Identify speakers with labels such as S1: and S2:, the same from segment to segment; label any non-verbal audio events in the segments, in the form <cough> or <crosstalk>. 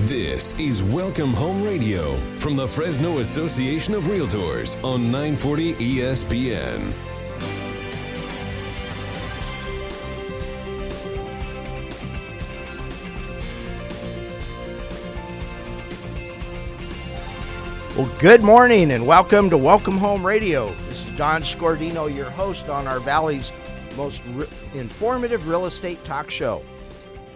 S1: This is Welcome Home Radio from the Fresno Association of Realtors on 940 ESPN.
S2: Well, good morning and welcome to Welcome Home Radio. This is Don Scordino, your host on our Valley's most re- informative real estate talk show.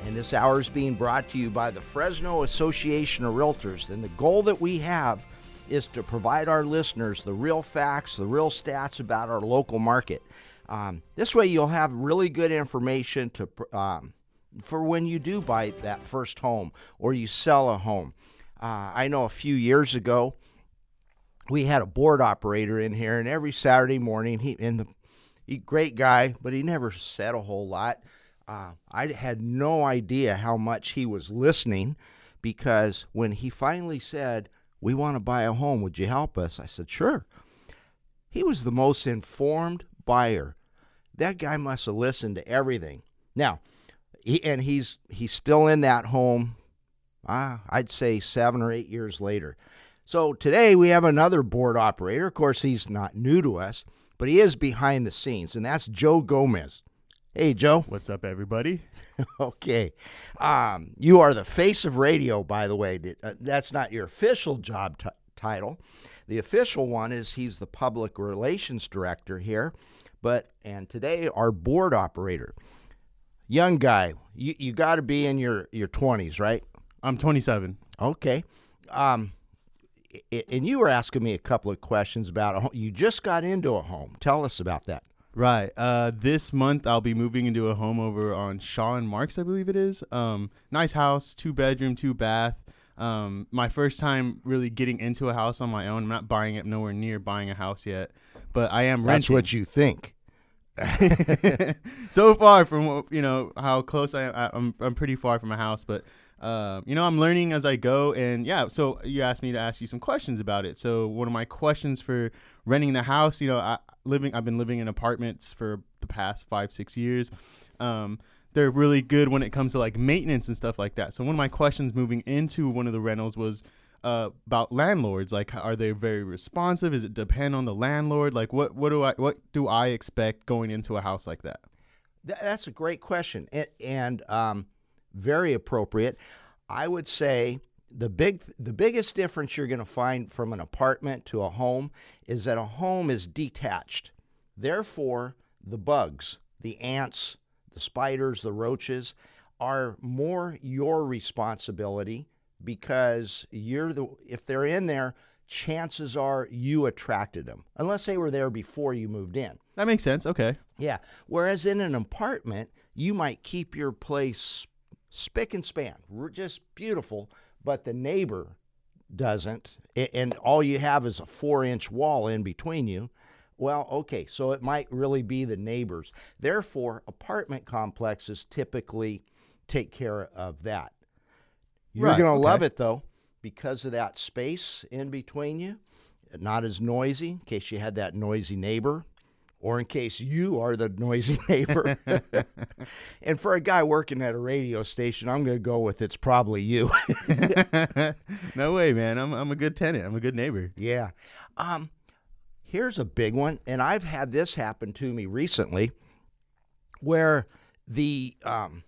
S2: And this hour is being brought to you by the Fresno Association of Realtors. And the goal that we have is to provide our listeners the real facts, the real stats about our local market. Um, this way, you'll have really good information to um, for when you do buy that first home or you sell a home. Uh, I know a few years ago, we had a board operator in here, and every Saturday morning, he and the he, great guy, but he never said a whole lot. Uh, I had no idea how much he was listening because when he finally said, "We want to buy a home, would you help us?" I said, "Sure." He was the most informed buyer. That guy must have listened to everything. Now, he, and he's he's still in that home. Uh, I'd say seven or eight years later. So today we have another board operator. Of course, he's not new to us, but he is behind the scenes, and that's Joe Gomez. Hey, Joe.
S3: What's up, everybody? <laughs>
S2: okay. Um, you are the face of radio, by the way. Uh, that's not your official job t- title. The official one is he's the public relations director here, but and today our board operator. Young guy, you, you got to be in your, your 20s, right?
S3: I'm 27.
S2: Okay. Um, and you were asking me a couple of questions about a home. You just got into a home. Tell us about that.
S3: Right. Uh, this month I'll be moving into a home over on Shaw and Marks, I believe it is. Um, nice house, two bedroom, two bath. Um, my first time really getting into a house on my own. I'm not buying it nowhere near buying a house yet, but I am renting.
S2: That's what you think. <laughs> <laughs>
S3: so far from you know how close I am, I'm I'm pretty far from a house, but uh, you know, I'm learning as I go. And yeah, so you asked me to ask you some questions about it. So one of my questions for renting the house, you know, I living, I've been living in apartments for the past five, six years. Um, they're really good when it comes to like maintenance and stuff like that. So one of my questions moving into one of the rentals was uh, about landlords. Like, are they very responsive? Is it depend on the landlord? Like, what what do I what do I expect going into a house like that?
S2: That's a great question, and, and um, very appropriate. I would say the big the biggest difference you're going to find from an apartment to a home is that a home is detached. Therefore, the bugs, the ants, the spiders, the roaches are more your responsibility because you're the if they're in there, chances are you attracted them unless they were there before you moved in.
S3: That makes sense. Okay.
S2: Yeah. Whereas in an apartment, you might keep your place spick and span, just beautiful, but the neighbor doesn't, and all you have is a four inch wall in between you. Well, okay, so it might really be the neighbors. Therefore, apartment complexes typically take care of that. You're right, going to okay. love it though because of that space in between you, not as noisy in case you had that noisy neighbor or in case you are the noisy <laughs> neighbor. <laughs> and for a guy working at a radio station, I'm going to go with it's probably you. <laughs>
S3: no way, man. I'm I'm a good tenant. I'm a good neighbor.
S2: Yeah. Um here's a big one and I've had this happen to me recently where the um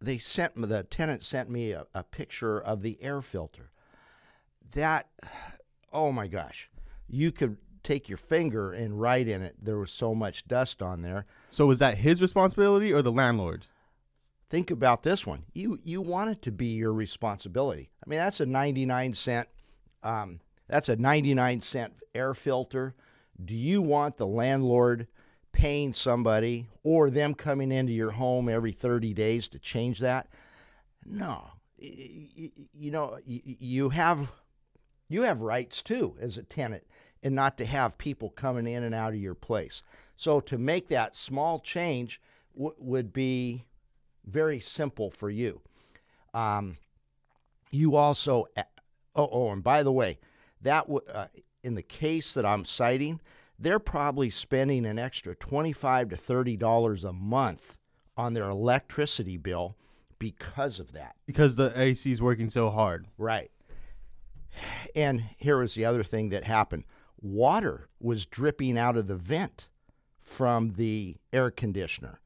S2: they sent me the tenant sent me a, a picture of the air filter. That <sighs> oh my gosh. You could take your finger and write in it. There was so much dust on there.
S3: So was that his responsibility or the landlord's?
S2: Think about this one. You you want it to be your responsibility. I mean, that's a 99 cent um, that's a 99 cent air filter. Do you want the landlord paying somebody or them coming into your home every 30 days to change that? No. You know, you have you have rights too as a tenant and not to have people coming in and out of your place. So to make that small change w- would be very simple for you. Um, you also, oh, oh, and by the way, that w- uh, in the case that I'm citing, they're probably spending an extra twenty-five to thirty dollars a month on their electricity bill because of that.
S3: Because the AC is working so hard.
S2: Right. And here was the other thing that happened water was dripping out of the vent from the air conditioner.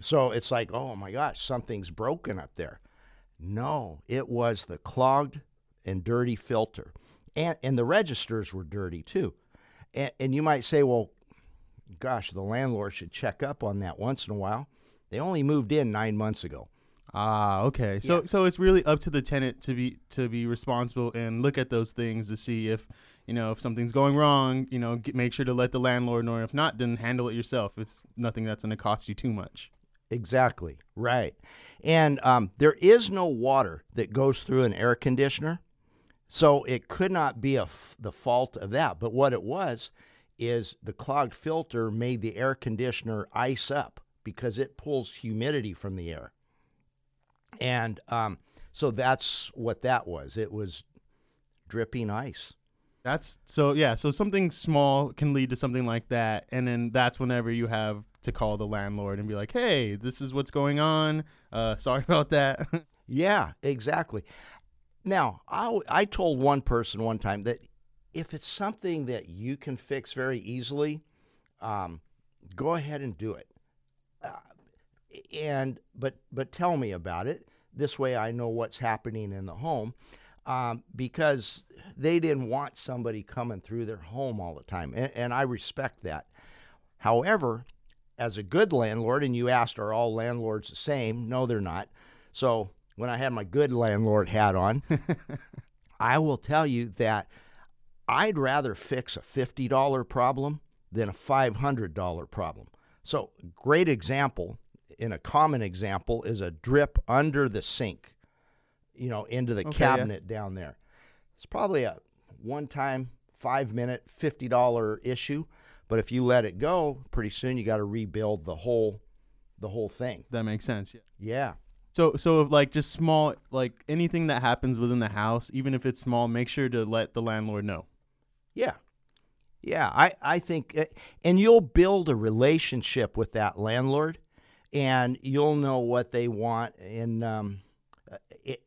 S2: So it's like, oh my gosh, something's broken up there. No, it was the clogged and dirty filter. And, and the registers were dirty too. And, and you might say, well, gosh, the landlord should check up on that once in a while. They only moved in nine months ago.
S3: Ah, okay. So
S2: Yeah.
S3: so it's really up to the tenant to be to be responsible and look at those things to see if you know if something's going wrong. You know, get, make sure to let the landlord know. If not, then handle it yourself. It's nothing that's going to cost you too much.
S2: Exactly, right. And um, there is no water that goes through an air conditioner. So it could not be a f- the fault of that. But what it was is the clogged filter made the air conditioner ice up because it pulls humidity from the air. And um, so that's what that was. It was dripping ice.
S3: That's so yeah. So something small can lead to something like that, and then that's whenever you have to call the landlord and be like, "Hey, this is what's going on. Uh, sorry <laughs> about that."
S2: Yeah, exactly. Now, I, I told one person one time that if it's something that you can fix very easily, um, go ahead and do it. Uh, and but but tell me about it. This way, I know what's happening in the home, um, because they didn't want somebody coming through their home all the time, and, and I respect that. However, as a good landlord, and you asked, are all landlords the same? No, they're not. So when I had my good landlord hat on, <laughs> I will tell you that I'd rather fix a $50 problem than a $500 problem. So, great example, in a common example, is a drip under the sink, you know, into the
S3: Okay, yeah.
S2: cabinet down there. It's probably a one time, five minute, $50 issue. But if you let it go, pretty soon you got to rebuild the whole, the whole thing.
S3: that makes sense. Yeah.
S2: Yeah.
S3: So so like just small like anything that happens within the house, even if it's small, make sure to let the landlord know.
S2: Yeah. Yeah, I, I think, uh, and you'll build a relationship with that landlord, and you'll know what they want, and um, uh,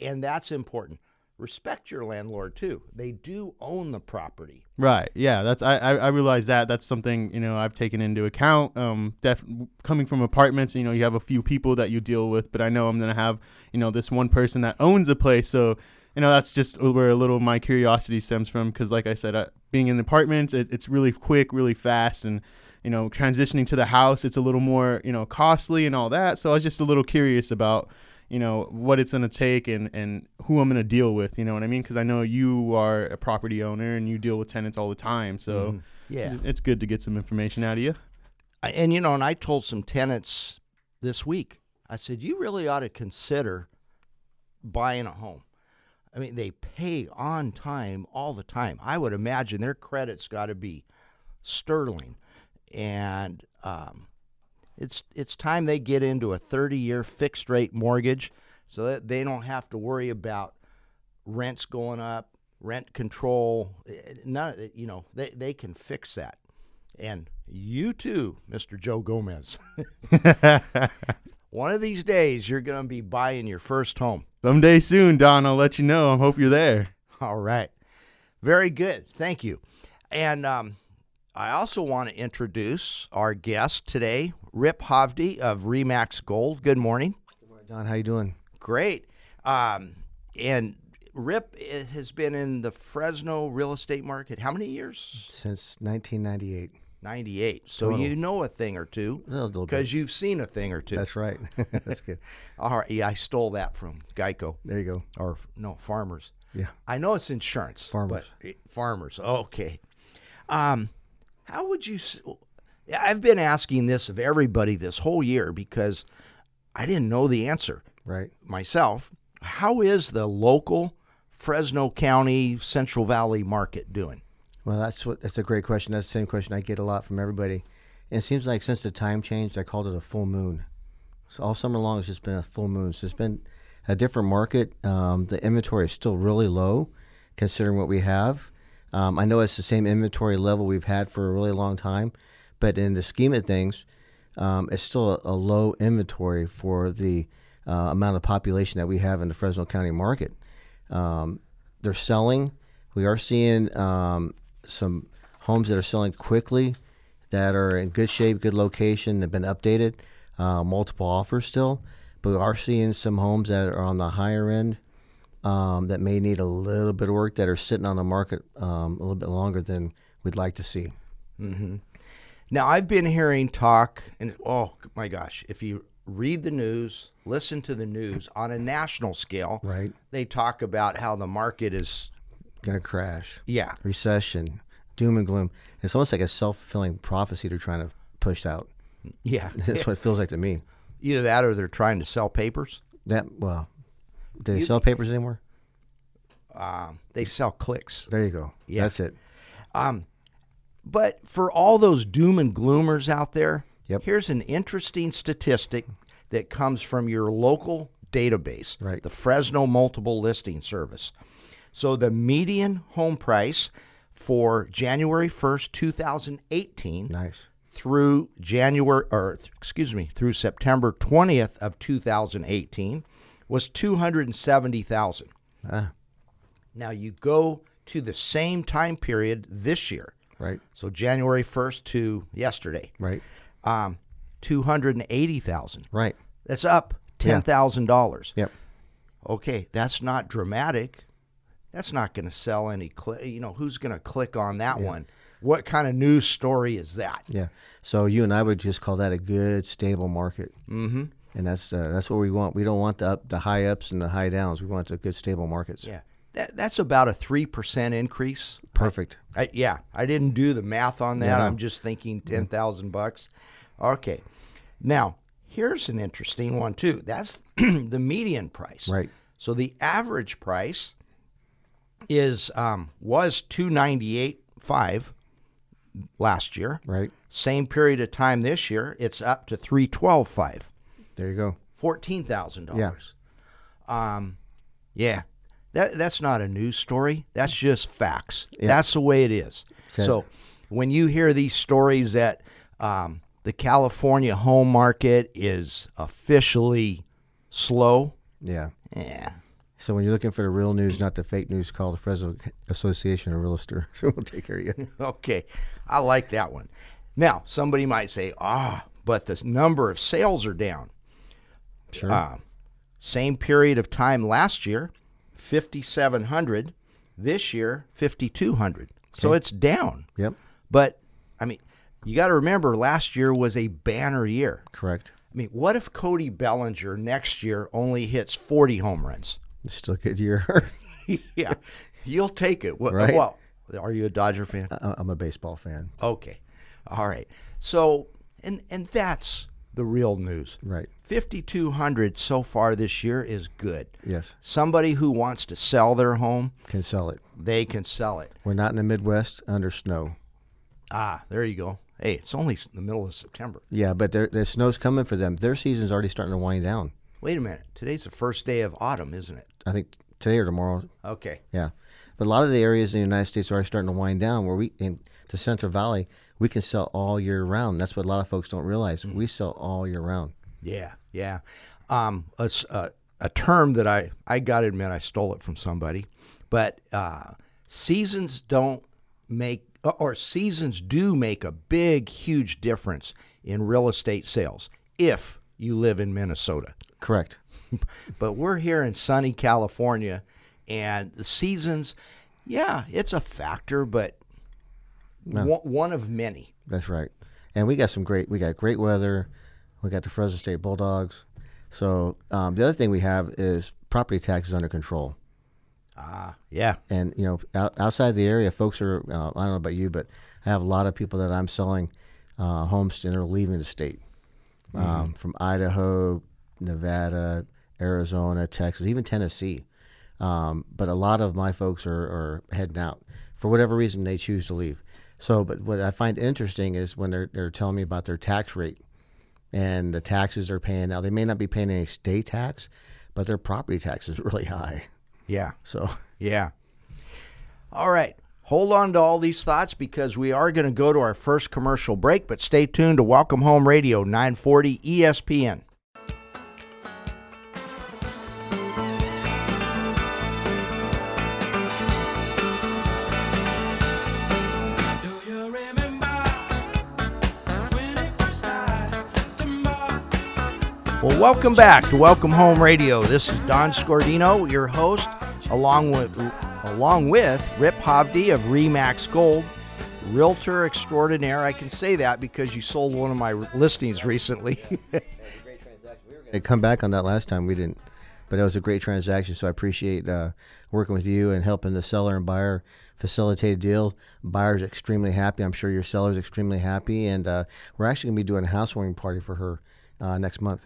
S2: and that's important. Respect your landlord too. They do own the property.
S3: Right. Yeah. That's I, I I realize that that's something you know I've taken into account. Um, def- coming from apartments, you know, you have a few people that you deal with, but I know I'm gonna have you know this one person that owns a place, so you know that's just where a little my curiosity stems from. Because like I said, being in the apartment, it, it's really quick, really fast, and you know transitioning to the house, it's a little more you know costly and all that. So I was just a little curious about you know what it's going to take and and who I'm going to deal with you know what I mean because I know you are a property owner and you deal with tenants all the time so
S2: Yeah,
S3: it's good to get some information out of you
S2: I- and you know, and I told some tenants this week. I said, you really ought to consider buying a home. I mean, they pay on time all the time. I would imagine their credit's got to be sterling, and um, it's it's time they get into a 30-year fixed rate mortgage, so that they don't have to worry about rents going up, rent control. eh, None you know, they they can fix that. And you too, Mr. Joe Gomez. <laughs> One of these days, you're going to be buying your first home.
S3: someday soon Don I'll let you know I hope you're there
S2: All right. Very good. Thank you. And um, I also want to introduce our guest today, Rip Hovde of Remax Gold. Good morning.
S4: Good morning, Don, how you doing?
S2: Great. Um, and Rip has been in the Fresno real estate market how many years?
S4: Since 1998.
S2: 98. So
S4: Total.
S2: you know a thing or two
S4: A little bit.
S2: because you've seen a thing or two.
S4: That's right. <laughs> That's good.
S2: All right. Yeah, I stole that from Geico
S4: There you go.
S2: or no, farmers.
S4: Yeah.
S2: I know it's insurance.
S4: Farmers.
S2: but- farmers. Okay. Um, how would you? I've been asking this of everybody this whole year because I didn't know the answer
S4: Right.
S2: myself. How is the local Fresno County Central Valley market doing?
S4: Well, that's what. That's a great question. That's the same question I get a lot from everybody. And it seems like since the time changed, I called it a full moon. So all summer long, it's just been a full moon. So it's been a different market. Um, the inventory is still really low, considering what we have. Um, I know it's the same inventory level we've had for a really long time, but in the scheme of things, um, it's still a, a low inventory for the uh, amount of population that we have in the Fresno County market. Um, they're selling. We are seeing um, some homes that are selling quickly, that are in good shape, good location, have been updated, uh, multiple offers still. But we are seeing some homes that are on the higher end um, that may need a little bit of work that are sitting on the market um, a little bit longer than we'd like to see.
S2: Now, I've been hearing talk, and oh my gosh, if you read the news, listen to the news on a national scale,
S4: Right.
S2: they talk about how the market is,
S4: Gonna crash.
S2: yeah,
S4: Recession, doom and gloom. It's almost like a self fulfilling prophecy they're trying to push out.
S2: yeah. <laughs>
S4: That's what it feels like to me.
S2: Either that or they're trying to sell papers.
S4: That well, do they sell papers anymore?
S2: Um, they sell clicks.
S4: There you go.
S2: Yeah.
S4: That's it.
S2: But for all those doom and gloomers out there,
S4: Yep.
S2: here's an interesting statistic that comes from your local database,
S4: Right.
S2: the Fresno Multiple Listing Service. So the median home price for January 1st, 2018
S4: Nice.
S2: through January or excuse me, through September 20th of 2018 was 270,000.
S4: Ah,
S2: Now you go to the same time period this year.
S4: right,
S2: So January 1st to yesterday,
S4: right,
S2: um, 280,000.
S4: right.
S2: That's up $10,000.
S4: Yep.
S2: Okay, that's not dramatic. That's not going to sell any cli you know, who's going to click on that one? What kind of news story is that?
S4: Yeah. So you and I would just call that a good, stable market. Mm-hmm. And that's uh, that's what we want. We don't want the up, the high ups and the high downs. We want the good, stable markets.
S2: Yeah. That, that's about a 3% increase.
S4: Perfect.
S2: I, yeah, I didn't do the math on that.
S4: Yeah.
S2: I'm just thinking 10,000 bucks. Okay. Now, here's an interesting one too. That's <clears throat> the median price.
S4: Right.
S2: So the average price is um, was 298.5 last year.
S4: Right.
S2: Same period of time this year, it's up to 312.5.
S4: There you go.
S2: Fourteen thousand
S4: Yeah.
S2: dollars. Um, yeah, that that's not a news story. That's just facts. That's the way it is.
S4: Said-
S2: So when you hear these stories that um, the California home market is officially slow,
S4: Yeah.
S2: yeah,
S4: So when you're looking for the real news, not the fake news, call the Fresno Association of Realtors. So <laughs> we'll take care of you. <laughs>
S2: okay, I like that one. Now somebody might say, ah, but the number of sales are down.
S4: Sure.
S2: Uh, same period of time last year, 5,700. This year, 5,200. So it's down.
S4: yep.
S2: But, I mean, you got to remember last year was a banner year.
S4: Correct.
S2: I mean, what if Cody Bellinger next year only hits 40 home runs?
S4: It's still a good year. <laughs> <laughs>
S2: yeah, you'll take it. What,
S4: Right.
S2: Well, are you a Dodger fan?
S4: I'm a baseball fan.
S2: Okay. All right. So, and and that's the real news.
S4: Right.
S2: 5200 so far this year is good.
S4: Yes.
S2: Somebody who wants to sell their home,
S4: Can sell it.
S2: they can sell it.
S4: We're not in the Midwest under snow.
S2: Ah, there you go. Hey, it's only the middle of September.
S4: Yeah, but there, the snow's coming for them. Their season's already starting to wind down.
S2: Wait a minute. Today's the first day of autumn, isn't it?
S4: I think today or tomorrow.
S2: Okay.
S4: Yeah, but a lot of the areas in the United States are already starting to wind down. Where we in the Central Valley, we can sell all year round. That's what a lot of folks don't realize. We sell all year round.
S2: Yeah, yeah. Um, a, a- a term that I I got to admit I stole it from somebody, but uh, seasons don't make or seasons do make a big huge difference in real estate sales if you live in Minnesota.
S4: Correct. <laughs>
S2: But we're here in sunny California, and the seasons, yeah, it's a factor, but one, one of many.
S4: That's right. And we got some great. We got great weather. We got the Fresno State Bulldogs. So um, the other thing we have is property taxes under control.
S2: Ah, yeah.
S4: and you know out, outside the area folks are uh, i don't know about you but i have a lot of people that i'm selling uh, homes and they're leaving the state um, from idaho nevada arizona texas even tennessee um, but a lot of my folks are, are heading out for whatever reason they choose to leave so but what i find interesting is when they're, they're telling me about their tax rate and the taxes they're paying now they may not be paying any state tax but their property tax is <laughs> really high
S2: Yeah.
S4: so
S2: Yeah. All right. Hold on to all these thoughts because we are going to go to our first commercial break, but stay tuned to Welcome Home Radio 940 ESPN. Welcome back to Welcome Home Radio. This is Don Scordino, your host, along with along with Rip Hovde of Remax Gold, realtor extraordinaire. I can say that because you sold one of my listings recently.
S4: They come back on that last time. We didn't, but it was a great transaction. So I appreciate uh, working with you and helping the seller and buyer facilitate a deal. Buyer's extremely happy. I'm sure your seller's extremely happy, and uh, we're actually going to be doing a housewarming party for her uh, next month.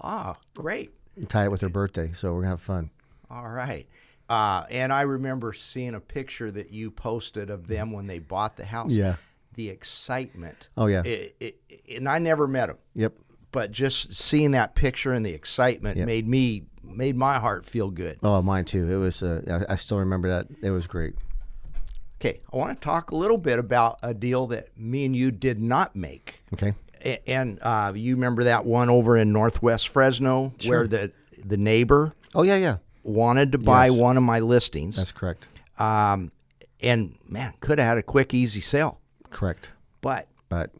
S2: Ah, great.
S4: Tie it with her birthday, so we're gonna have fun.
S2: All right. Uh, and I remember seeing a picture that you posted of them when they bought the house.
S4: Yeah.
S2: The excitement.
S4: Oh, yeah.
S2: It, it, and I never met them.
S4: Yep.
S2: but just seeing that picture and the excitement
S4: Yep.
S2: made me made my heart feel good.
S4: Oh, mine too. It was. Uh, I, I still remember that. It was great.
S2: Okay, I want to talk a little bit about a deal that me and you did not make.
S4: Okay.
S2: And uh, you remember that one over in Northwest Fresno where the the neighbor
S4: Oh yeah, yeah.
S2: wanted to buy
S4: Yes.
S2: one of my listings.
S4: That's correct.
S2: um, and man, could have had a quick, easy sale,
S4: Correct.
S2: but
S4: But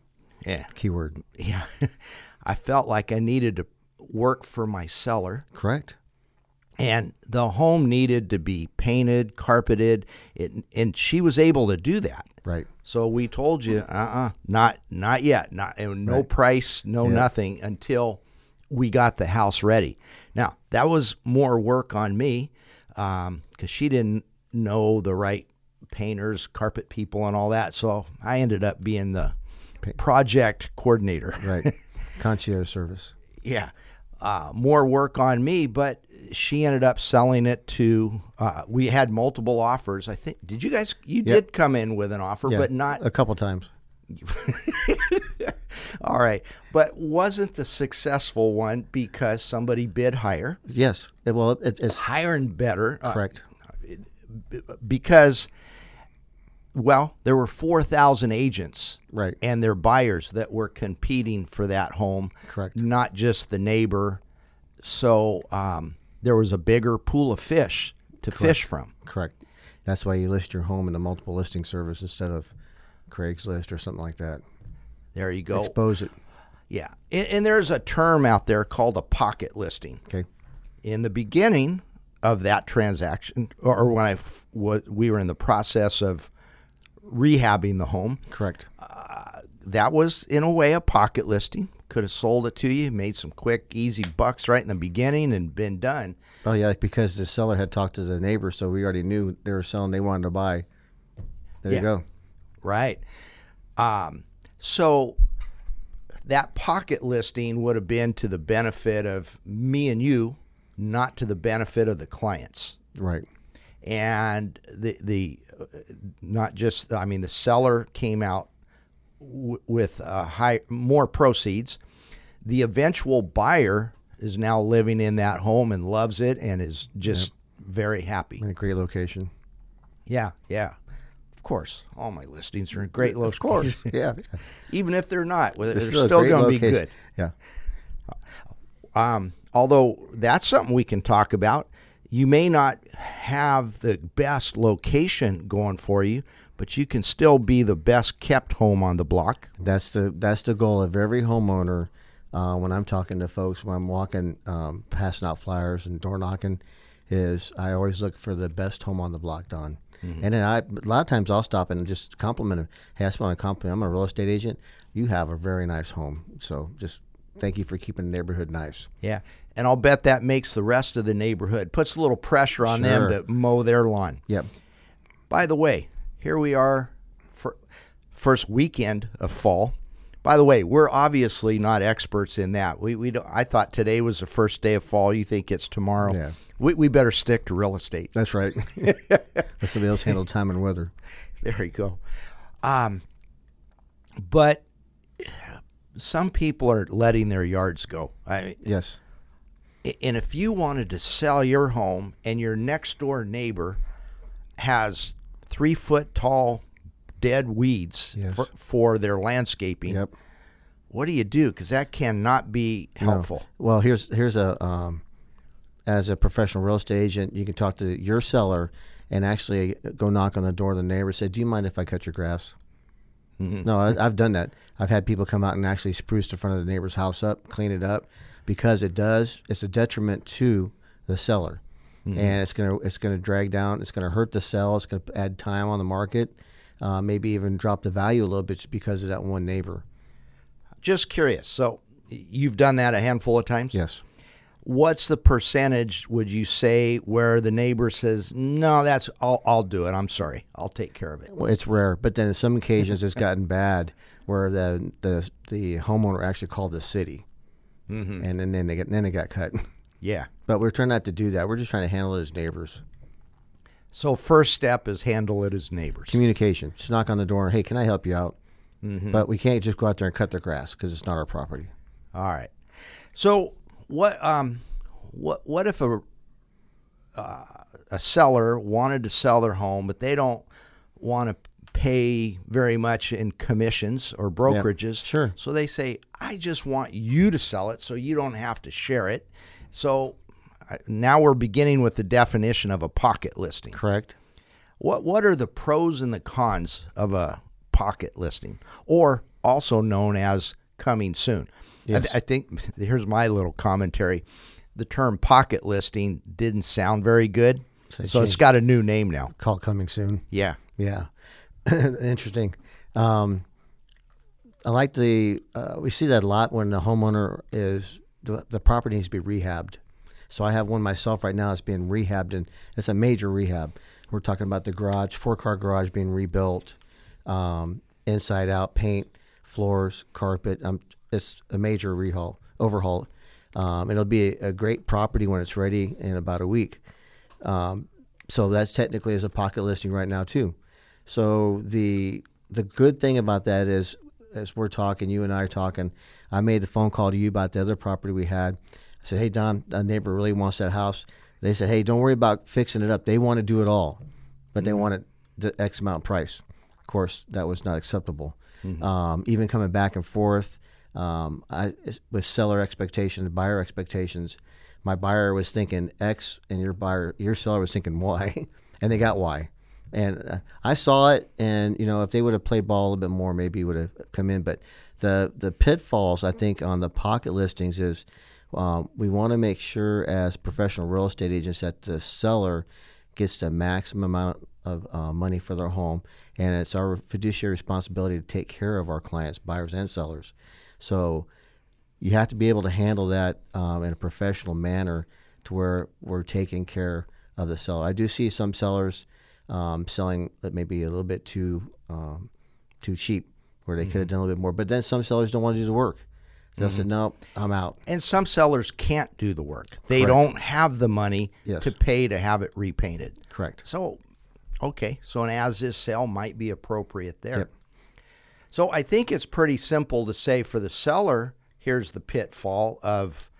S2: yeah,
S4: keyword.
S2: yeah, <laughs> I felt like I needed to work for my seller.
S4: Correct.
S2: And the home needed to be painted, carpeted, it, and she was able to do that.
S4: Right.
S2: So we told you, uh, uh not not yet, not no price, no
S4: Yeah.
S2: nothing until we got the house ready. Now that was more work on me because she didn't know the right painters, carpet people, and all that. So I ended up being the project coordinator.
S4: Right. <laughs> Concierge service.
S2: yeah, uh, more work on me, but she ended up selling it to. Uh, we had multiple offers. I think. Did you guys? You
S4: Yep.
S2: did come in with an offer,
S4: Yeah.
S2: but not.
S4: a couple times. <laughs>
S2: all right, but wasn't the successful one because somebody bid higher,
S4: Yes. Well, it, it's
S2: higher and better. uh,
S4: correct.
S2: because. Well, there were four thousand agents,
S4: Right.
S2: and their buyers that were competing for that home.
S4: Correct.
S2: Not just the neighbor. So um, there was a bigger pool of fish to fish from.
S4: Correct. That's why you list your home in a multiple listing service instead of Craigslist or something like that.
S2: There you go.
S4: Expose it.
S2: Yeah, and, and there's a term out there called a pocket listing.
S4: Okay.
S2: In the beginning of that transaction, or, when I f- wa- we were in the process of rehabbing the home,
S4: Correct.
S2: Uh, that was in a way a pocket listing. Could have sold it to you, made some quick, easy bucks right in the beginning, and been done.
S4: Oh yeah, because the seller had talked to the neighbor, so we already knew they were selling. They wanted to buy. There
S2: Yeah.
S4: you go.
S2: Right. Um, so that pocket listing would have been to the benefit of me and you, not to the benefit of the clients.
S4: Right.
S2: And the the uh, not just I mean the seller came out w- with uh, high more proceeds. The eventual buyer is now living in that home and loves it and is just very happy.
S4: In a great location.
S2: Yeah, yeah. Of course, all my listings are in great locations.
S4: Of course. yeah. <laughs> yeah.
S2: even if they're not, well, they're
S4: It's
S2: still, going to be good.
S4: Yeah.
S2: Um, although that's something we can talk about. You may not have the best location going for you, but you can still be the best kept home on the block.
S4: That's the that's the goal of every homeowner. Uh, when I'm talking to folks, when I'm walking, um, passing out flyers and door knocking, is I always look for the best home on the block, Don. And then I a lot of times I'll stop and just compliment them. Hey, I just want to compliment. I'm a real estate agent. You have a very nice home. So just thank you for keeping the neighborhood nice.
S2: Yeah. And I'll bet that makes the rest of the neighborhood, puts a little pressure on
S4: Sure.
S2: them to mow their lawn.
S4: Yep.
S2: By the way, here we are for first weekend of fall. By the way, we're obviously not experts in that. We we don't, I thought today was the first day of fall. You think it's tomorrow?
S4: Yeah.
S2: We we better stick to real estate.
S4: That's right. <laughs> Let somebody else handle time and weather.
S2: There you go. Um, but some people are letting their yards go. I
S4: Yes.
S2: and if you wanted to sell your home and your next door neighbor has three foot tall dead weeds
S4: Yes.
S2: for, for their landscaping,
S4: Yep.
S2: what do you do? Because that cannot be
S4: No.
S2: helpful.
S4: Well, here's here's a um, as a professional real estate agent, you can talk to your seller and actually go knock on the door of the neighbor. Say, "Do you mind if I cut your grass?" No, I, I've done that. I've had people come out and actually spruce the front of the neighbor's house up, clean it up, because it does. It's a detriment to the seller, and it's gonna it's gonna drag down. It's gonna hurt the sell. It's gonna add time on the market, uh, maybe even drop the value a little bit because of that one neighbor.
S2: Just curious. So you've done that a handful of times?
S4: Yes.
S2: What's the percentage would you say where the neighbor says, "No, that's I'll I'll do it. I'm sorry. I'll take care of it."
S4: Well, it's rare, but then in some occasions it's gotten bad where the the the homeowner actually called the city, mm-hmm. and then, then they get then they got cut. <laughs>
S2: Yeah.
S4: But we're trying not to do that. We're just trying to handle it as neighbors.
S2: So first step is handle it as neighbors.
S4: Communication. Just knock on the door. Hey, can I help you out? But we can't just go out there and cut the grass because it's not our property.
S2: All right. So what um what what if a uh, a seller wanted to sell their home but they don't want to pay very much in commissions or brokerages.
S4: sure.
S2: So they say, "I just want you to sell it so you don't have to share it." So now we're beginning with the definition of a pocket listing.
S4: Correct.
S2: What what are the pros and the cons of a pocket listing, or also known as coming soon? I, th- I think <laughs> here's my little commentary. The term pocket listing didn't sound very good,
S4: So
S2: so, it's got a new name now.
S4: Call coming soon.
S2: Yeah.
S4: Yeah, <laughs> interesting. Um, I like the. Uh, we see that a lot when the homeowner is the, the property needs to be rehabbed. So I have one myself right now that's being rehabbed, and it's a major rehab. We're talking about the garage, four car garage being rebuilt, um, inside out, paint, floors, carpet. Um, it's a major rehaul, overhaul. Um, it'll be a, a great property when it's ready in about a week. Um, so that's technically as a pocket listing right now too. So the the good thing about that is, as we're talking, you and I are talking, I made the phone call to you about the other property we had. I said, "Hey Don, a neighbor really wants that house." They said, "Hey, don't worry about fixing it up. They want to do it all, but they want it the X amount price." Of course, that was not acceptable. Um, even coming back and forth, um, I, with seller expectations, buyer expectations, my buyer was thinking X, and your buyer, your seller was thinking Y, <laughs> and they got Y. And uh, I saw it, and you know, if they would have played ball a little bit more, maybe would have come in. But the the pitfalls I think on the pocket listings is um, we want to make sure as professional real estate agents that the seller gets the maximum amount of uh, money for their home, and it's our fiduciary responsibility to take care of our clients, buyers and sellers. So you have to be able to handle that um, in a professional manner to where we're taking care of the seller. I do see some sellers um, selling that maybe a little bit too um, too cheap, where they could have mm-hmm. done a little bit more. But then some sellers don't want to do the work. So I said, mm-hmm. no, I'm out.
S2: And some sellers can't do the work. They
S4: Correct.
S2: don't have the money
S4: Yes.
S2: to pay to have it repainted.
S4: Correct.
S2: So, okay, so an as is sale might be appropriate there.
S4: Yep.
S2: So I think it's pretty simple to say for the seller, here's the pitfall of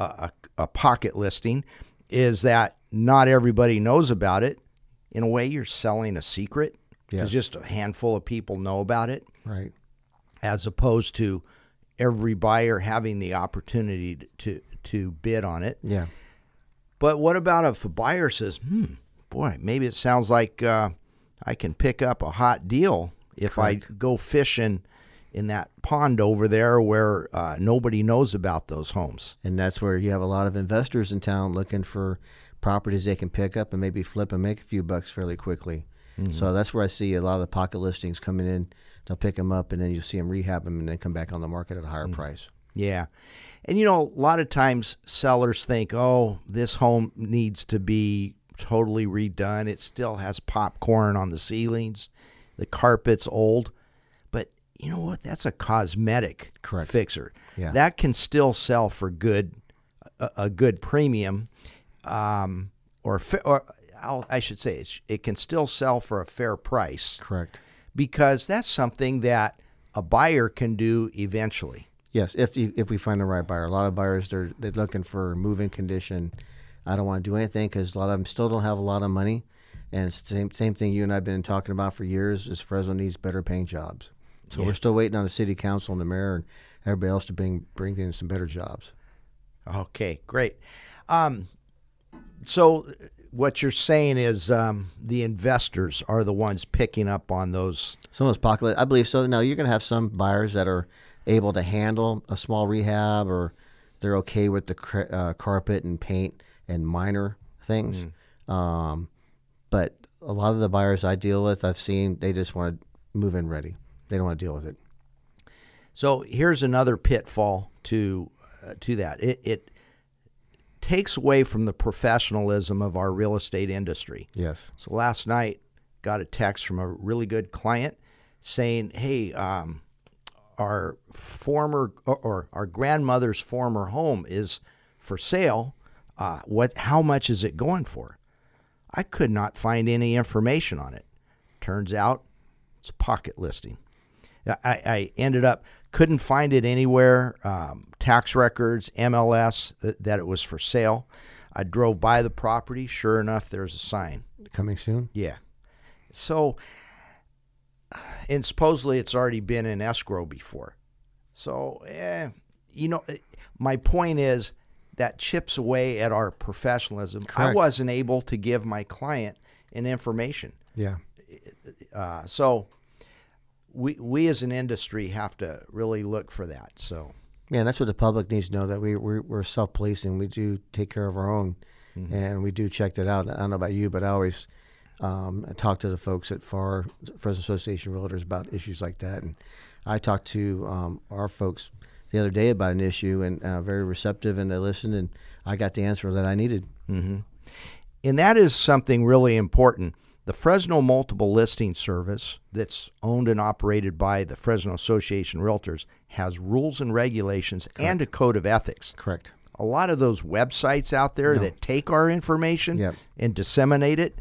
S2: a, a, a pocket listing is that not everybody knows about it. In a way, you're selling a secret because
S4: Yes.
S2: just a handful of people know about it,
S4: Right.
S2: as opposed to every buyer having the opportunity to, to, to bid on it.
S4: Yeah.
S2: But what about if a buyer says, hmm, boy, maybe it sounds like uh, I can pick up a hot deal if I go fishing in that pond over there where uh, nobody knows about those homes?
S4: And that's where you have a lot of investors in town looking for properties they can pick up and maybe flip and make a few bucks fairly quickly. So that's where I see a lot of the pocket listings coming in. They'll pick them up and then you'll see them rehab them and then come back on the market at a higher price.
S2: Yeah. And you know, a lot of times sellers think, oh, this home needs to be totally redone. It still has popcorn on the ceilings, the carpet's old. But you know what? That's a cosmetic
S4: Correct.
S2: fixer.
S4: Yeah.
S2: That can still sell for good, a, a good premium, um, or, or I'll, I should say, it's, it can still sell for a fair price
S4: Correct.
S2: Because that's something that a buyer can do eventually.
S4: Yes, if if we find the right buyer. A lot of buyers they're they're looking for moving condition. I don't want to do anything because a lot of them still don't have a lot of money, and it's the same same thing you and I've been talking about for years. Is Fresno needs better paying jobs. So we're still waiting on the city council and the mayor and everybody else to bring bring in some better jobs.
S2: Okay, great. Um, so what you're saying is um, the investors are the ones picking up on those.
S4: Some of those pocket, I believe so. Now you're going to have some buyers that are able to handle a small rehab, or they're okay with the cr- uh, carpet and paint and minor things. Um, but a lot of the buyers I deal with, I've seen they just want to move in ready. They don't want to deal with it.
S2: So here's another pitfall to uh, to that. It, it takes away from the professionalism of our real estate industry.
S4: Yes.
S2: So last night, got a text from a really good client saying, "Hey, um, our former or, or our grandmother's former home is for sale. Uh, what? How much is it going for?" I could not find any information on it. Turns out, it's a pocket listing. I, I ended up couldn't find it anywhere. Um, tax records, MLS that, that it was for sale. I drove by the property. Sure enough, there's a sign.
S4: Coming soon.
S2: Yeah. So, and supposedly it's already been in escrow before. So, eh, you know, eh, my point is that chips away at our professionalism. I wasn't able to give my client an information.
S4: Yeah.
S2: Uh, so, we we as an industry have to really look for that. So,
S4: Yeah, that's what the public needs to know that we we're, we're self policing. We do take care of our own,
S2: Mm-hmm.
S4: and we do check that out. I don't know about you, but I always um, talk to the folks at FAR Fresno Association Realtors about issues like that. And I talked to um, our folks the other day about an issue, and uh, very receptive, and they listened, and I got the answer that I needed.
S2: and that is something really important. The Fresno Multiple Listing Service, that's owned and operated by the Fresno Association of Realtors, has rules and regulations and a code of ethics.
S4: Correct.
S2: A lot of those websites out there that take our information
S4: Yep.
S2: and disseminate it,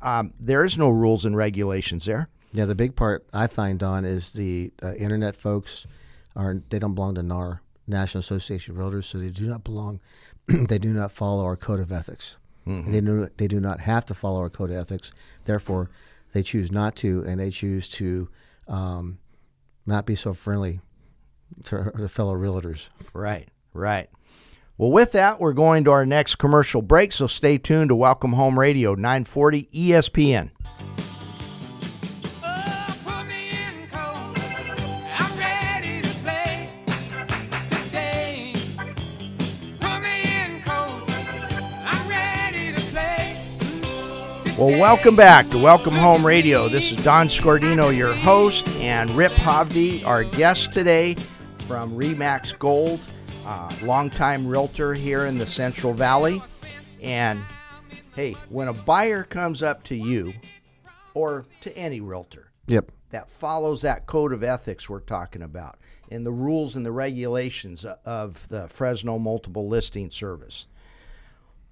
S2: um, there is no rules and regulations there.
S4: Yeah, the big part I find Don is the uh, internet folks are they don't belong to NAR, National Association of Realtors, so they do not belong. <clears throat> they do not follow our code of ethics. They do they do not have to follow our code of ethics. Therefore, they choose not to, and they choose to um, not be so friendly to their fellow realtors.
S2: Right, right. Well, with that, we're going to our next commercial break, so stay tuned to Welcome Home Radio 940 ESPN. Well, welcome back to Welcome Home Radio. This is Don Scordino, your host, and Rip Hovde, our guest today from Remax Gold, uh, longtime realtor here in the Central Valley. And hey, when a buyer comes up to you or to any realtor
S4: Yep.
S2: that follows that code of ethics we're talking about and the rules and the regulations of the Fresno Multiple Listing Service.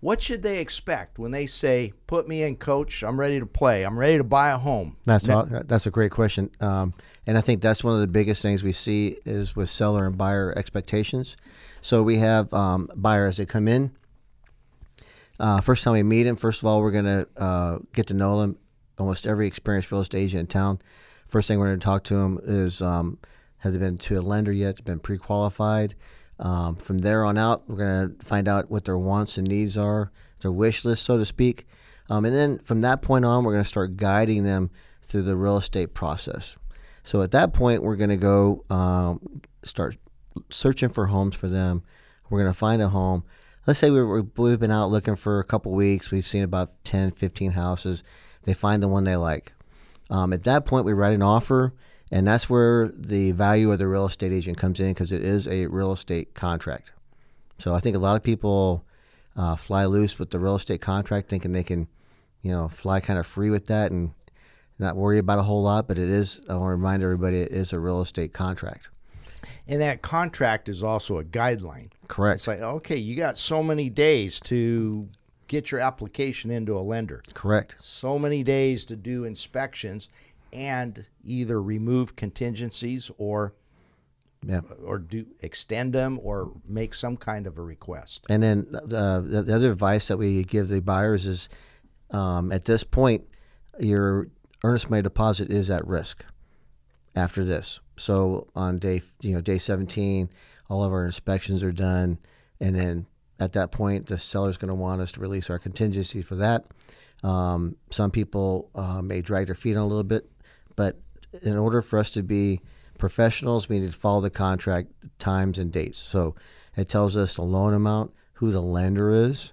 S2: What should they expect when they say, "Put me in, coach. I'm ready to play. I'm ready to buy a home."
S4: That's all, that's a great question, um, and I think that's one of the biggest things we see is with seller and buyer expectations. So we have um, buyers that come in. Uh, first time we meet them, first of all, we're going to uh, get to know them. Almost every experienced real estate agent in town. First thing we're going to talk to them is um, have they been to a lender yet? Been pre-qualified? Um, from there on out, we're going to find out what their wants and needs are, their wish list, so to speak. Um, and then from that point on, we're going to start guiding them through the real estate process. So at that point, we're going to go um, start searching for homes for them. We're going to find a home. Let's say we we've been out looking for a couple weeks. We've seen about 10, 15 houses. They find the one they like. Um, at that point, we write an offer, and that's where the value of the real estate agent comes in because it is a real estate contract. So I think a lot of people uh, fly loose with the real estate contract, thinking they can, you know, fly kind of free with that and not worry about a whole lot. But it is. I want to remind everybody, it is a real estate contract.
S2: And that contract is also a guideline.
S4: Correct.
S2: It's like, okay, you got so many days to get your application into a lender.
S4: Correct.
S2: So many days to do inspections and either remove contingencies or
S4: Yeah.
S2: or do extend them or make some kind of a request.
S4: And then uh, the, the other advice that we give the buyers is, um, at this point, your earnest money deposit is at risk. After this, so on day you know day seventeen, all of our inspections are done, and then at that point, the seller's going to want us to release our contingency for that. Um, some people uh, may drag their feet on a little bit, but in order for us to be professionals, we need to follow the contract times and dates. So it tells us the loan amount, who the lender is.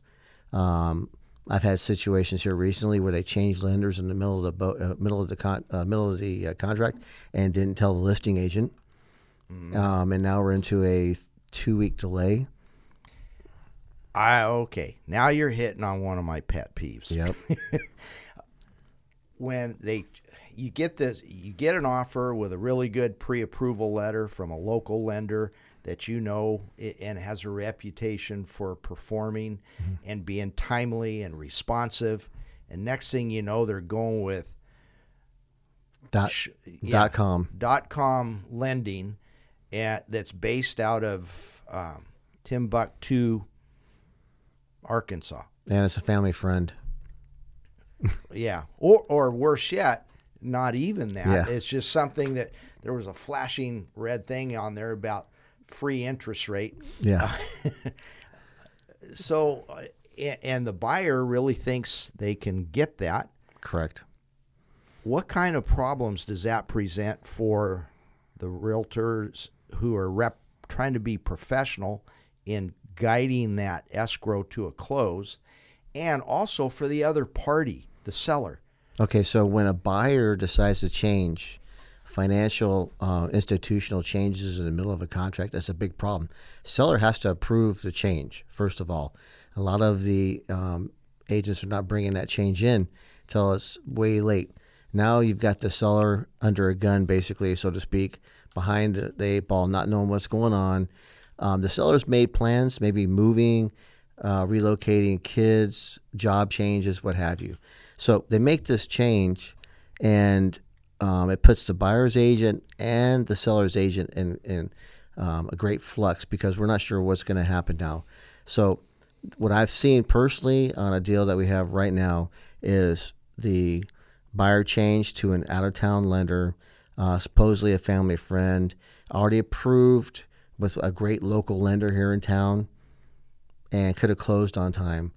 S4: Um, I've had situations here recently where they changed lenders in the middle of the bo- uh, middle of the con- uh, middle of the uh, contract and didn't tell the listing agent, um, and now we're into a two week delay.
S2: I okay. Now you're hitting on one of my pet peeves.
S4: Yep. <laughs>
S2: when they you get this you get an offer with a really good pre-approval letter from a local lender that you know and has a reputation for performing and being timely and responsive and next thing you know they're going with
S4: dot,
S2: sh-
S4: dot com.
S2: dot com lending at, that's based out of um, Timbuktu Arkansas
S4: And it's a family friend.
S2: Yeah, or or worse yet, not even that.
S4: Yeah.
S2: It's just something that there was a flashing red thing on there about free interest rate.
S4: Yeah. <laughs>
S2: So, uh, and the buyer really thinks they can get that.
S4: Correct.
S2: What kind of problems does that present for the realtors who are rep trying to be professional in guiding that escrow to a close, and also for the other party, the seller?
S4: Okay, so when a buyer decides to change financial uh, institutional changes in the middle of a contract, that's a big problem. Seller has to approve the change first of all. A lot of the um, agents are not bringing that change in till it's way late. Now you've got the seller under a gun, basically, so to speak, behind the eight ball, not knowing what's going on. Um, the seller's made plans, maybe moving, uh, relocating kids, job changes, what have you. So they make this change, and um, it puts the buyer's agent and the seller's agent in, in um, a great flux because we're not sure what's going to happen now. So, what I've seen personally on a deal that we have right now is the buyer changed to an out of town lender, uh, supposedly a family friend, already approved with a great local lender here in town and could have closed on time.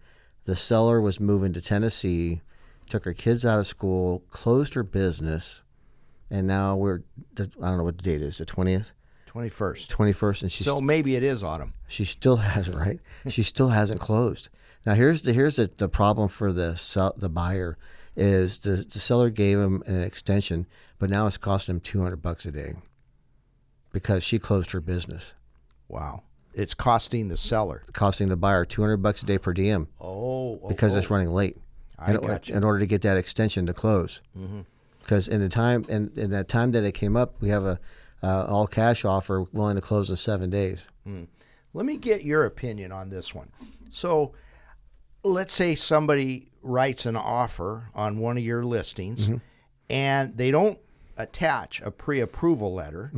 S4: The seller was moving to Tennessee, took her kids out of school, closed her business, and now we're I don't know what the date is, the twentieth,
S2: Twenty first.
S4: twenty first, and she's
S2: So maybe it is autumn.
S4: she still hasn't right. she <laughs> still hasn't closed. Now here's the here's the, the problem for the sell, the buyer is the, the seller gave him an extension, but now it's costing him two hundred bucks a day because she closed her business,
S2: Wow. It's costing the seller.
S4: costing the buyer two hundred bucks a day per diem
S2: Oh, oh,
S4: because
S2: oh.
S4: it's running late.
S2: I
S4: in,
S2: gotcha.
S4: in order to get that extension to close. Because in the time in, in that time that it came up, we have a uh, all cash offer willing to close in seven days.
S2: Let me get your opinion on this one. So, let's say somebody writes an offer on one of your listings, and they don't attach a pre-approval letter.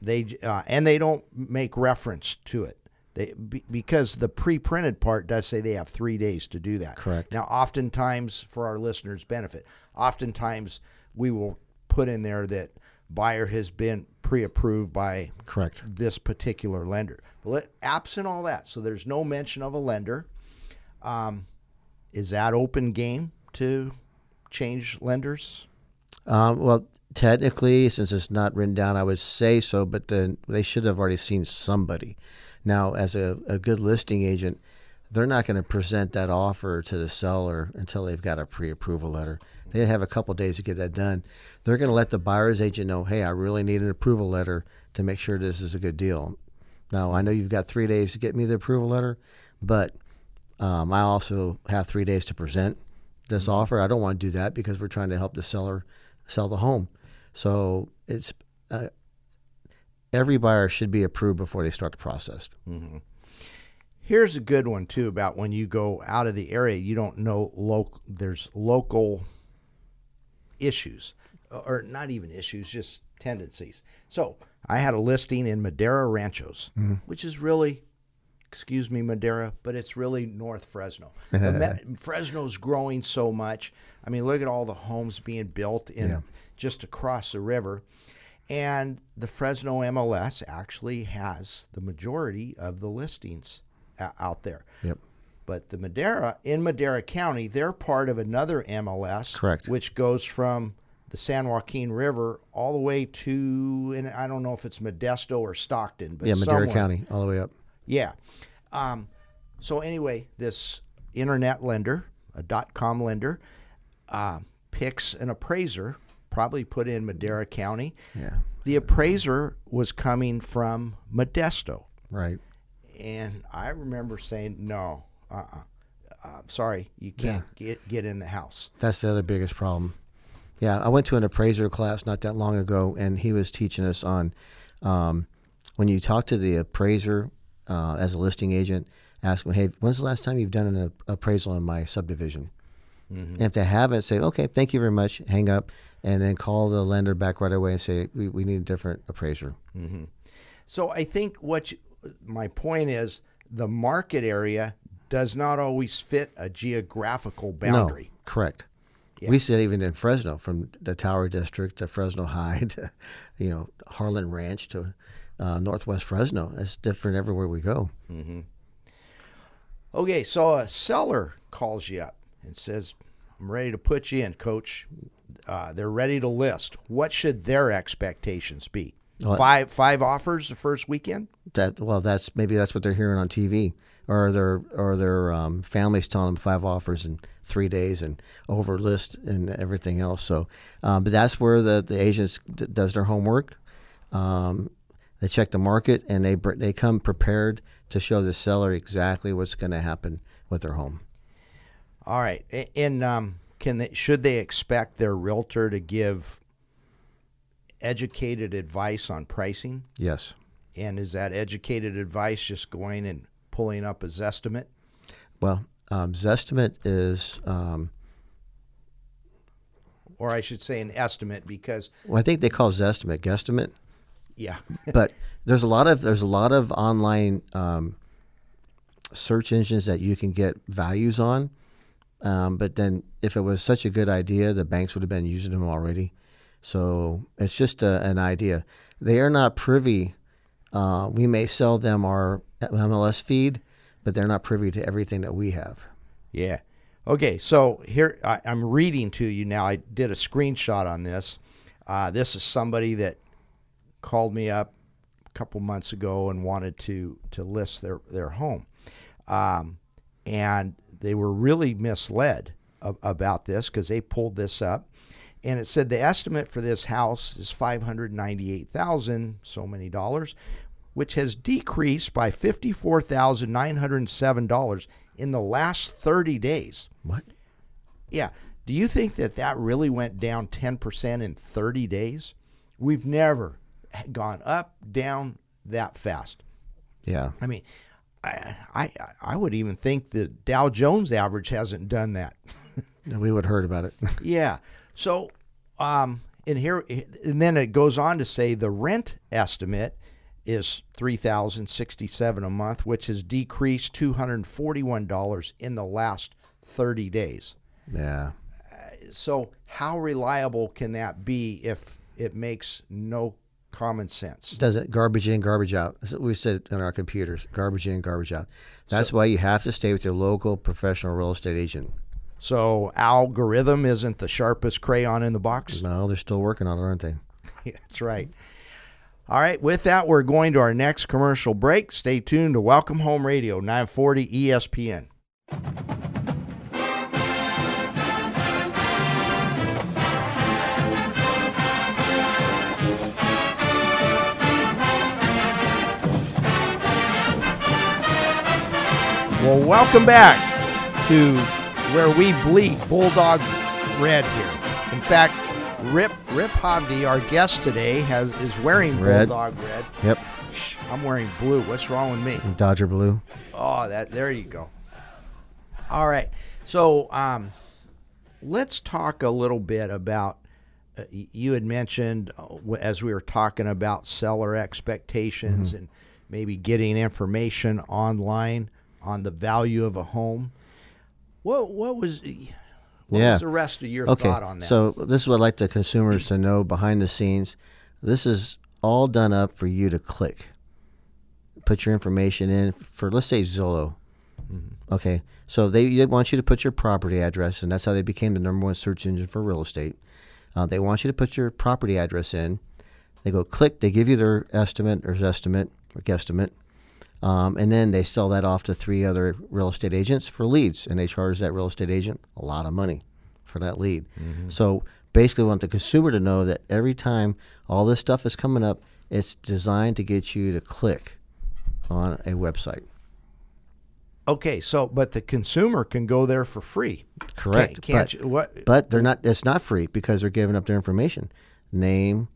S2: They uh, and they don't make reference to it. They be, because the pre-printed part does say they have three days to do that.
S4: Correct.
S2: Now, oftentimes, for our listeners' benefit, oftentimes we will put in there that buyer has been pre-approved by
S4: Correct.
S2: this particular lender. But let, absent all that, so there's no mention of a lender. Um, is that open game to change lenders?
S4: Um, well, technically, since it's not written down, I would say so, but then they should have already seen somebody. Now, as a, a good listing agent, they're not going to present that offer to the seller until they've got a pre-approval letter. They have a couple days to get that done. They're going to let the buyer's agent know, "Hey, I really need an approval letter to make sure this is a good deal." Now, I know you've got three days to get me the approval letter, but um, I also have three days to present this offer. I don't want to do that because we're trying to help the seller sell the home. So it's uh, every buyer should be approved before they start the process. Mm-hmm.
S2: Here's a good one too about when you go out of the area, you don't know local. There's local issues, or not even issues, just tendencies. So I had a listing in Madera Ranchos, mm-hmm. which is really, excuse me, Madera, but it's really North Fresno. <laughs> Fresno's growing so much. I mean, look at all the homes being built in
S4: Yeah.
S2: just across the river. And the Fresno MLS actually has the majority of the listings o- out there.
S4: Yep.
S2: But the Madera in Madera County, they're part of another MLS,
S4: Correct.
S2: which goes from the San Joaquin River all the way to, and I don't know if it's Modesto or Stockton, but
S4: Yeah, Madera
S2: somewhere.
S4: County, all the way up.
S2: Yeah. Um, so anyway, this internet lender, a dot com lender, uh, picks an appraiser, probably put in Madera County.
S4: Yeah.
S2: The appraiser was coming from Modesto.
S4: Right.
S2: And I remember saying, no, uh-uh. Uh, sorry, you can't get get in the house.
S4: That's the other biggest problem. Yeah, I went to an appraiser class not that long ago, and he was teaching us on um, when you talk to the appraiser uh, as a listing agent, ask them, "Hey, when's the last time you've done an appraisal in my subdivision?" And if they haven't, say, "Okay, thank you very much," hang up, and then call the lender back right away and say, "We, we need a different appraiser."
S2: So I think what you, my point is, the market area does not always fit a geographical boundary.
S4: No, correct. We see it even in Fresno, from the Tower District to Fresno High <laughs> to, you know, Harlan Ranch to uh, Northwest Fresno. It's different everywhere we go.
S2: Okay, so a seller calls you up and says, "I'm ready to put you in, Coach. Uh, they're ready to list. What should their expectations be?
S4: Well,
S2: five five offers the first weekend?
S4: That well, that's maybe that's what they're hearing on TV, or their or their um, families telling them five offers in three days and over list and everything else. So, um, but that's where the the agents d- does their homework. Um, they check the market and they br- they come prepared to show the seller exactly what's going to happen with their home.
S2: All right, and um, can they should they expect their realtor to give educated advice on pricing?
S4: Yes.
S2: And is that educated advice just going and pulling up a Zestimate?
S4: Well, um, Zestimate is, um,
S2: Or I should say an estimate because,
S4: well, I think they call Zestimate guesstimate,
S2: yeah, <laughs>
S4: but there's a lot of there's a lot of online um, search engines that you can get values on. Um, but then, if it was such a good idea, the banks would have been using them already. So it's just a, an idea. They are not privy. Uh, we may sell them our MLS feed, but they're not privy to everything that we have.
S2: Yeah. Okay, so here I, I'm reading to you now. I did a screenshot on this. Uh, this is somebody that called me up a couple months ago and wanted to to list their their home, um, and they were really misled a- about this because they pulled this up, and it said the estimate for this house is five hundred ninety eight thousand so many dollars, which has decreased by fifty four thousand nine hundred seven dollars in the last thirty days.
S4: What?
S2: Yeah. Do you think that that really went down 10% in 30 days? We've never gone up, down that fast.
S4: Yeah.
S2: I mean, I, I, I would even think the Dow Jones average hasn't done that. <laughs>
S4: We would have heard about it. <laughs>
S2: yeah. So, um, and here, and then it goes on to say the rent estimate is three thousand sixty-seven a month, which has decreased two hundred forty-one dollars in the last thirty days.
S4: yeah.
S2: so how reliable can that be if it makes no common sense?
S4: does it garbage in, garbage out. That's what we said on our computers: garbage in, garbage out. That's why you have to stay with your local professional real estate agent.
S2: So algorithm isn't the sharpest crayon in the box.
S4: No, they're still working on it, aren't they? <laughs>
S2: That's right. All right, with that, we're going to our next commercial break. Stay tuned to Welcome Home Radio, E 940 ESPN. Well, welcome back to where we bleed Bulldog Red here. In fact, Rip Rip Hogdy, our guest today, has is wearing
S4: Red.
S2: Bulldog Red.
S4: Yep.
S2: I'm wearing blue. What's wrong with me?
S4: Dodger blue.
S2: Oh, that there you go. All right. So, um, let's talk a little bit about. Uh, you had mentioned uh, as we were talking about seller expectations and maybe getting information online on the value of a home. What what was what
S4: Yeah.
S2: was the rest of your
S4: Okay.
S2: thought on that?
S4: So this is what I'd like the consumers to know behind the scenes. This is all done up for you to click. put your information in for let's say Zillow. Okay, so they, they want you to put your property address, and that's how they became the number one search engine for real estate. Uh, they want you to put your property address in. They go click. They give you their estimate or estimate or guesstimate, um, and then they sell that off to three other real estate agents for leads, and they charge that real estate agent a lot of money for that lead. So basically, we want the consumer to know that every time all this stuff is coming up, it's designed to get you to click on a website.
S2: Okay, so but the consumer can go there for free.
S4: Correct.
S2: Can't
S4: but,
S2: you, what?
S4: but they're not. It's not free because they're giving up their information, name,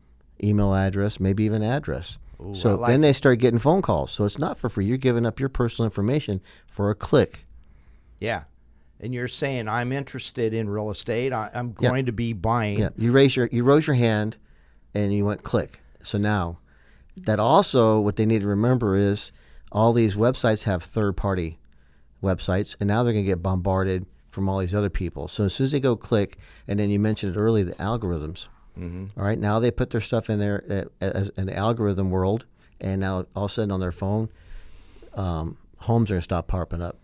S4: email address, maybe even address. So
S2: like
S4: then they start getting phone calls. So it's not for free. You're giving up your personal information for a click.
S2: Yeah, and you're saying I'm interested in real estate. I, I'm
S4: Yeah.
S2: going to be buying.
S4: Yeah, you raise your you rose your hand, and you went click. So now, that also what they need to remember is all these websites have third party websites, and now they're going to get bombarded from all these other people. So as soon as they go click, and then you mentioned it earlier, the algorithms. All right, now they put their stuff in there uh, as an algorithm world, and now all of a sudden on their phone, um, homes are going to stop popping up.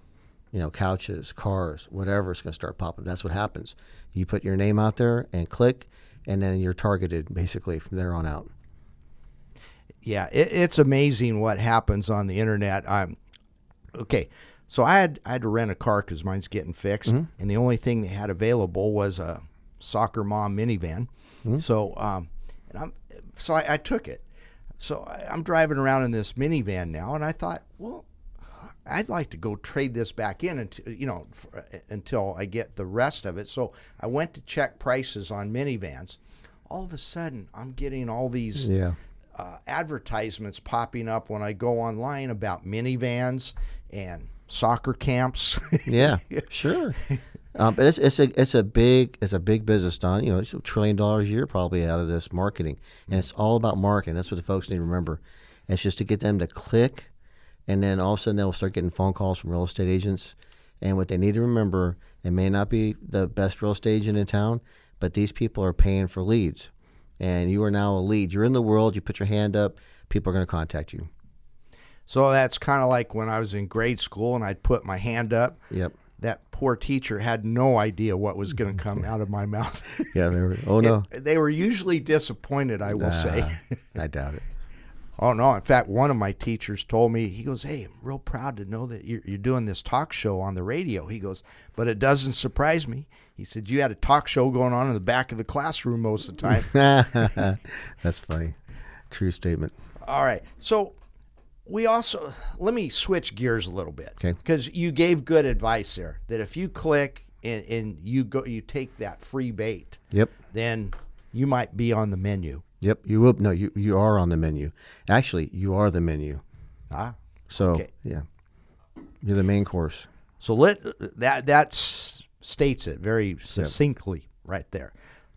S4: You know, couches, cars, whatever is going to start popping. That's what happens. You put your name out there and click, and then you're targeted basically from there on out.
S2: yeah, it, it's amazing what happens on the internet. I'm okay. So I had I had to rent a car because mine's getting fixed,
S4: Mm-hmm.
S2: and the only thing they had available was a soccer mom minivan.
S4: Mm-hmm.
S2: So um, and I'm so I, I took it. So I, I'm driving around in this minivan now, and I thought, well, I'd like to go trade this back in until you know f- until I get the rest of it. So I went to check prices on minivans. All of a sudden, I'm getting all these
S4: Yeah.
S2: uh, advertisements popping up when I go online about minivans and soccer camps.
S4: Yeah, <laughs> sure. Um, but it's it's a it's a big it's a big business, Don. You know, it's a trillion dollars a year probably out of this marketing, and it's all about marketing. That's what the folks need to remember. It's just to get them to click, and then all of a sudden they'll start getting phone calls from real estate agents. And what they need to remember, it may not be the best real estate agent in town, but these people are paying for leads, and you are now a lead. You're in the world. You put your hand up. People are going to contact you.
S2: so that's kind of like when I was in grade school and I'd put my hand up.
S4: Yep.
S2: That poor teacher had no idea what was going to come out of my mouth. <laughs>
S4: Yeah. They were, oh no.
S2: they were usually disappointed, I will say.
S4: I doubt it. <laughs>
S2: Oh no! In fact, one of my teachers told me he goes, "Hey, I'm real proud to know that you're, you're doing this talk show on the radio." He goes, "But it doesn't surprise me." He said, "You had a talk show going on in the back of the classroom most of the time." <laughs>
S4: That's funny. True statement.
S2: All right, so we also let me switch gears a little bit,
S4: Okay.
S2: Because you gave good advice there that if you click and, and you go, you take that free bait,
S4: Yep.
S2: then you might be on the menu.
S4: Yep. You will. No, you you are on the menu. Actually, you are the menu.
S2: Ah,
S4: So
S2: Okay.
S4: yeah, you're the main course.
S2: So let that that states it very succinctly right there.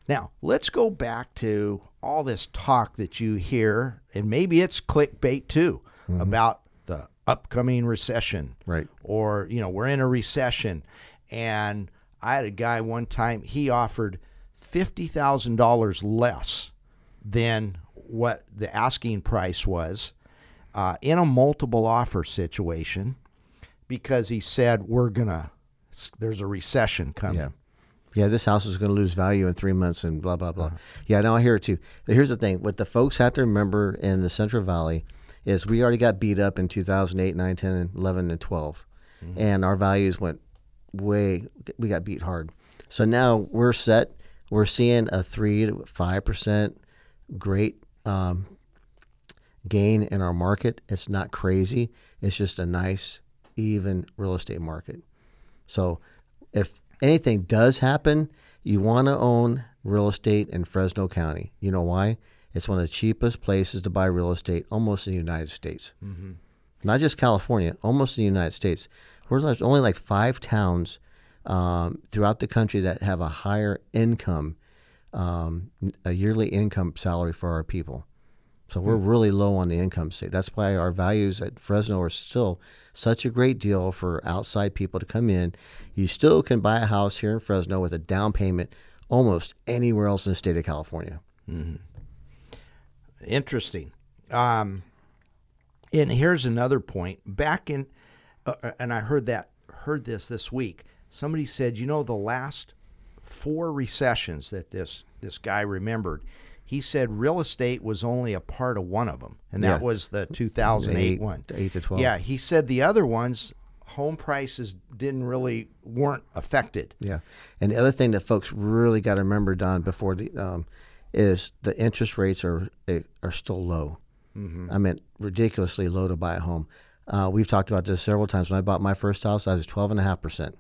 S2: Now let's go back to all this talk that you hear, and maybe it's clickbait too, about the upcoming recession,
S4: Right.
S2: Or you know we're in a recession, and I had a guy one time he offered fifty thousand dollars less than what the asking price was uh, in a multiple offer situation because he said we're gonna there's a recession coming.
S4: Yeah. Yeah, this house is going to lose value in three months and blah, blah, blah. Yeah, no, I hear it too. But here's the thing what the folks have to remember in the Central Valley is we already got beat up in 2008, 9, 10, and 11, and 12. And our values went way, we got beat hard. So now we're set. We're seeing a 3 to 5% great um, gain in our market. It's not crazy, it's just a nice, even real estate market. So if anything does happen, you want to own real estate in Fresno County. You know why? It's one of the cheapest places to buy real estate almost in the United States. Mm-hmm. Not just California, almost in the United States. There's only like five towns um, throughout the country that have a higher income, um, a yearly income salary for our people. So we're really low on the income state. That's why our values at Fresno are still such a great deal for outside people to come in. You still can buy a house here in Fresno with a down payment almost anywhere else in the state of California.
S2: Interesting. Um, And here's another point. Back in, uh, uh, and I heard that heard this this week. Somebody said, you know, the last four recessions that this this guy remembered, he said real estate was only a part of one of them, and that
S4: Yeah.
S2: was the 2008
S4: Eight-
S2: one,
S4: eight to 12.
S2: Yeah, he said the other ones, home prices didn't really weren't affected.
S4: Yeah, and the other thing that folks really got to remember, Don, before the um, is the interest rates are eh, are still low. I mean, ridiculously low to buy a home. Uh, we've talked about this several times. When I bought my first house, I was twelve and a half percent,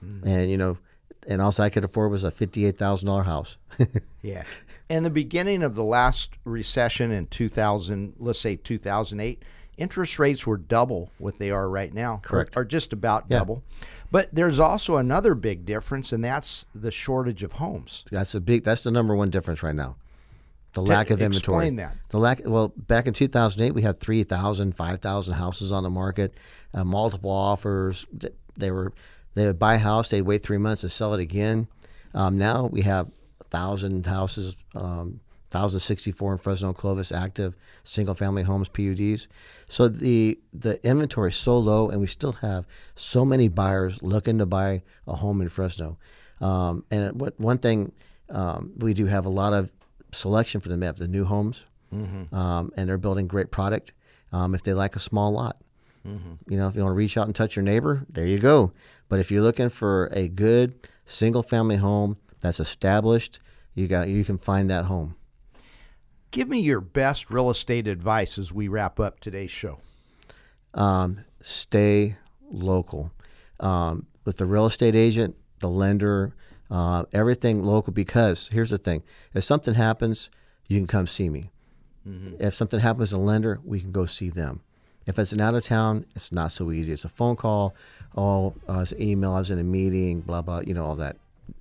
S4: and you know, and also I could afford was a fifty eight thousand dollar house. <laughs>
S2: Yeah. In the beginning of the last recession in 2000, let's say 2008, interest rates were double what they are right now. or-
S4: Correct.
S2: Or, just about
S4: Yeah.
S2: double. But there's also another big difference, and that's the shortage of homes.
S4: That's a big. That's the number one difference right now. The lack of inventory.
S2: explain that.
S4: The lack. Well, back in 2008, we had 3,000, 5,000 houses on the market, uh, multiple offers. They were they would buy a house, they'd wait three months to sell it again. Um, now we have thousand houses, um, 1,064 in Fresno, Clovis, active single family homes, PUDs. So the the inventory is so low, and we still have so many buyers looking to buy a home in Fresno. Um, and what one thing um, we do have a lot of selection for them. They have the new homes, um, and they're building great product. Um, if they like a small lot, you know, if you want to reach out and touch your neighbor, there you go. But if you're looking for a good single family home that's established, you got you can find that home.
S2: Give me your best real estate advice as we wrap up today's show.
S4: um, stay local. Um, with the real estate agent, the lender, uh, everything local. Because here's the thing: if something happens, you can come see me. If something happens to a lender, we can go see them. If it's an out of town, it's not so easy. It's a phone call, oh, uh, it's an email. I was in a meeting, blah blah. You know all that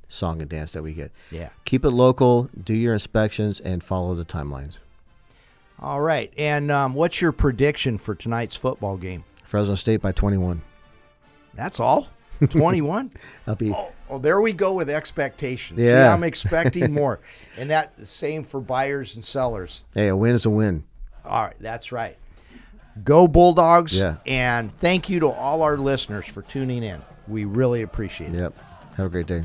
S4: song and dance that we get.
S2: Yeah.
S4: Keep it local. Do your inspections and follow the timelines.
S2: All right. And um, what's your prediction for tonight's football game?
S4: Fresno State by 21.
S2: That's all? <laughs> 21?
S4: I'll be.
S2: Oh, oh, there we go with expectations. See,
S4: Yeah.
S2: I'm expecting <laughs> more. and that same for buyers and sellers.
S4: Hey, a win is a win.
S2: All right, that's right. Go Bulldogs.
S4: Yeah.
S2: And thank you to all our listeners for tuning in. We really appreciate it.
S4: Yep. Have a great day.